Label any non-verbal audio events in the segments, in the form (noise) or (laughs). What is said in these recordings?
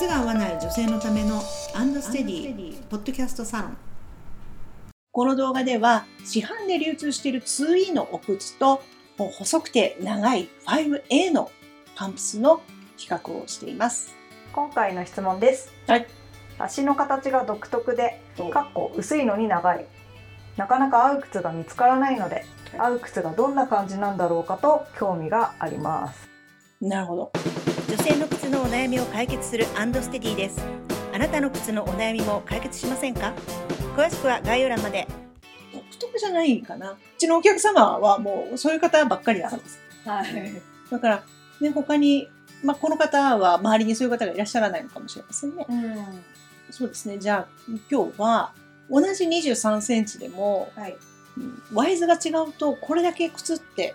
靴が合わない女性のためのアンドステディポッドキャストサロンこの動画では市販で流通している 2E のお靴と細くて長い 5A のパンプスの比較をしています。今回の質問です。はい。足の形が独特で、かっこ薄いのに長い。なかなか合う靴が見つからないので、合う靴がどんな感じなんだろうかと興味があります。なるほど。女性の靴のお悩みを解決するアンドステディですあなたの靴のお悩みも解決しませんか？詳しくは概要欄まで独特じゃないかな。うちのお客様はもうそういう方ばっかりなんです。はい。だから、ね、他に、まあ、この方は周りにそういう方がいらっしゃらないのかもしれませんね。うん。そうですね。じゃあ、今日は同じ23センチでも、はい。うんワイズが違うと、これだけ靴って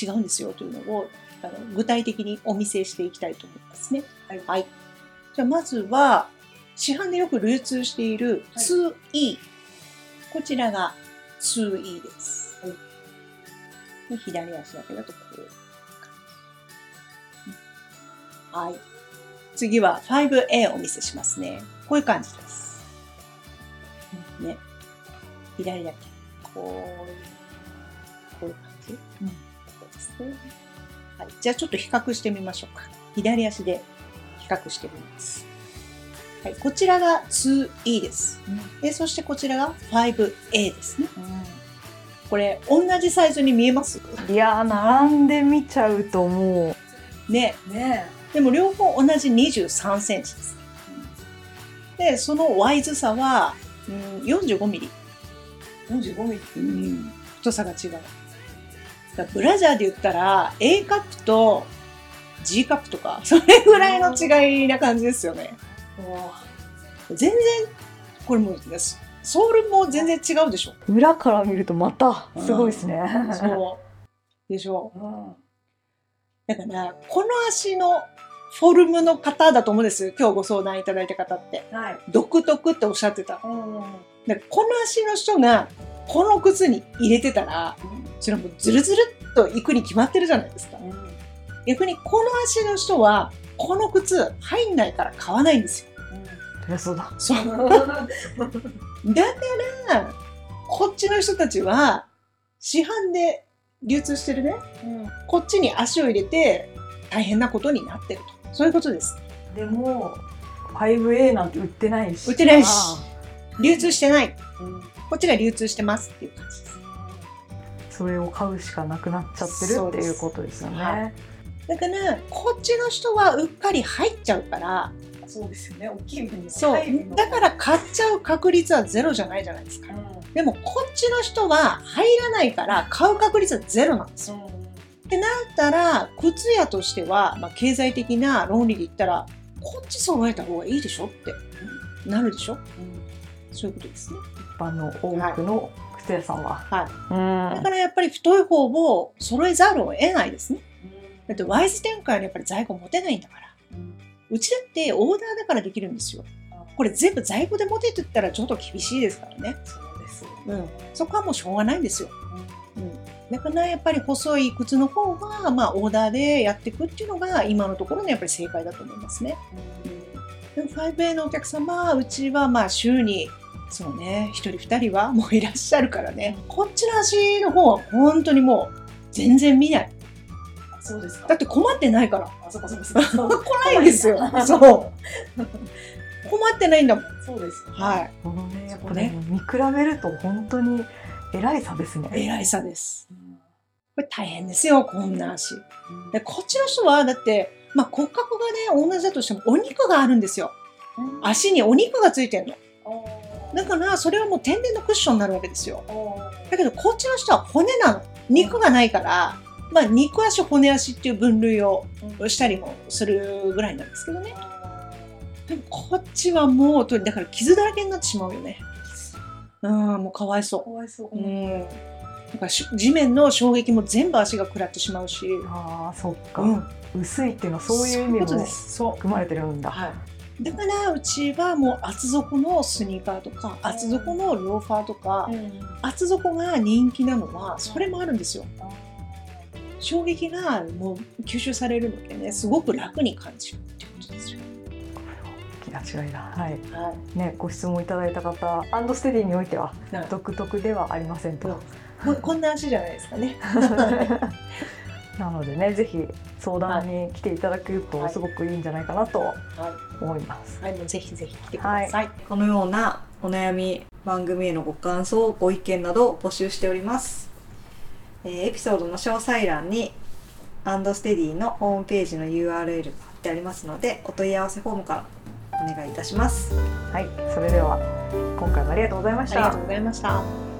違うんですよというのを、あの具体的にお見せしていきたいと思いますね。はいじゃあ、まずは、市販でよく流通しているはい 2E。こちらが 2E です。で左足だけだとこういう感じ。はい。次は 5A をお見せしますね。こういう感じです。ね。左だけ。こういう、こういう感じ。うんそうですね。はい。じゃあちょっと比較してみましょうか。左足で比較してみます。はい。こちらが 2E です。で、そしてこちらが 5A ですね。これ、同じサイズに見えます？いやー、並んで見ちゃうともね。う。ねでも両方同じ23センチです。で、そのワイズさは、うん、45ミリ。45ミリ。うん、太さが違う。ブラジャーで言ったら A カップと G カップとか、(laughs) それぐらいの違いな感じですよね。全然、これもソールも全然違うでしょ。裏から見るとまたすごいですね。そう。でしょ。(laughs) うんだから、この足のフォルムの方だと思うんです。今日ご相談いただいた方って。はい。独特っておっしゃってた。うん。でこの足の人がこの靴に入れてたら、それはもうズルズルっと行くに決まってるじゃないですか。逆にこの足の人は、この靴入んないから買わないんですよ。そりゃそうだ。そう。(laughs) だから、こっちの人たちは、市販で流通してるね、こっちに足を入れて大変なことになってると。そういうことです。でも 5A なんて売ってないし。売ってないし流通してない。うんこっちが流通してますっていう感じです。それを買うしかなくなっちゃってるっていうことですよね。はいだから、こっちの人はうっかり入っちゃうから、そうですよね。大きい分にそう。だから買っちゃう確率はゼロじゃないじゃないですか。でも、こっちの人は入らないから買う確率はゼロなんですよ。だったら、靴屋としては、まあ、経済的な論理で言ったら、こっち揃えた方がいいでしょってなるでしょ？そういうことですね。一般の多くの靴屋さんは。はい。だうんからやっぱり太い方を揃えざるを得ないですね。だってワイズ展開のやっぱり在庫持てないんだから。うちだってオーダーだからできるんですよ。これ全部在庫で持てって言ったらちょっと厳しいですからね。そうです。うん。そこはもうしょうがないんですよ。うん。だからやっぱり細い靴の方が、まあオーダーでやっていくっていうのが今のところのやっぱり正解だと思いますね。でも 5A のお客様、うちはまあ週に、そうね、1人2人はもういらっしゃるからね。こっちの足の方は本当にもう全然見ない。そうですかだって困ってないから。あ、そこそこそこ。(laughs) 来ないんですよ。そう。困ってないんだもん。そうです。はい。このね、やっぱねね、見比べると本当に偉い差ですね。偉いさです。うん。これ大変ですよ、こんな足。でこっちの人は、だって、まあ骨格がね、同じだとしてもお肉があるんですよ。足にお肉がついてるの。だから、それはもう天然のクッションになるわけですよ。だけど、こっちの人は骨なの。肉がないから、まあ、肉足、骨足っていう分類をしたりもするぐらいなんですけどね。でも、こっちはもう、とだから傷だらけになってしまうよね。うん、もうかわいそかわいそうう。うん。だからし地面の衝撃も全部足が食らってしまうし。ああ、そっか。うん。薄いっていうのはそういう意味も。含まれてるんだ。はい。だからうちはもう厚底のスニーカーとか厚底のローファーとか厚底が人気なのはそれもあるんですよ。衝撃がもう吸収されるのでねすごく楽に感じるってことですよ。間違いだ。はい。はねご質問いただいた方アンドステディにおいてははい。独特ではありませんと、い。ここんな足じゃないですかね。(laughs) (laughs) なのでねぜひ相談に来ていただけるとはいすごくいいんじゃないかなとは思います。い。はい、もうぜひぜひ来てください。このようなお悩み番組へのご感想ご意見などを募集しております、えーエピソードの詳細欄にアンドステディのホームページの URL が貼ってありますのでお問い合わせフォームからお願いいたしますはいそれでは今回もありがとうございましたありがとうございました。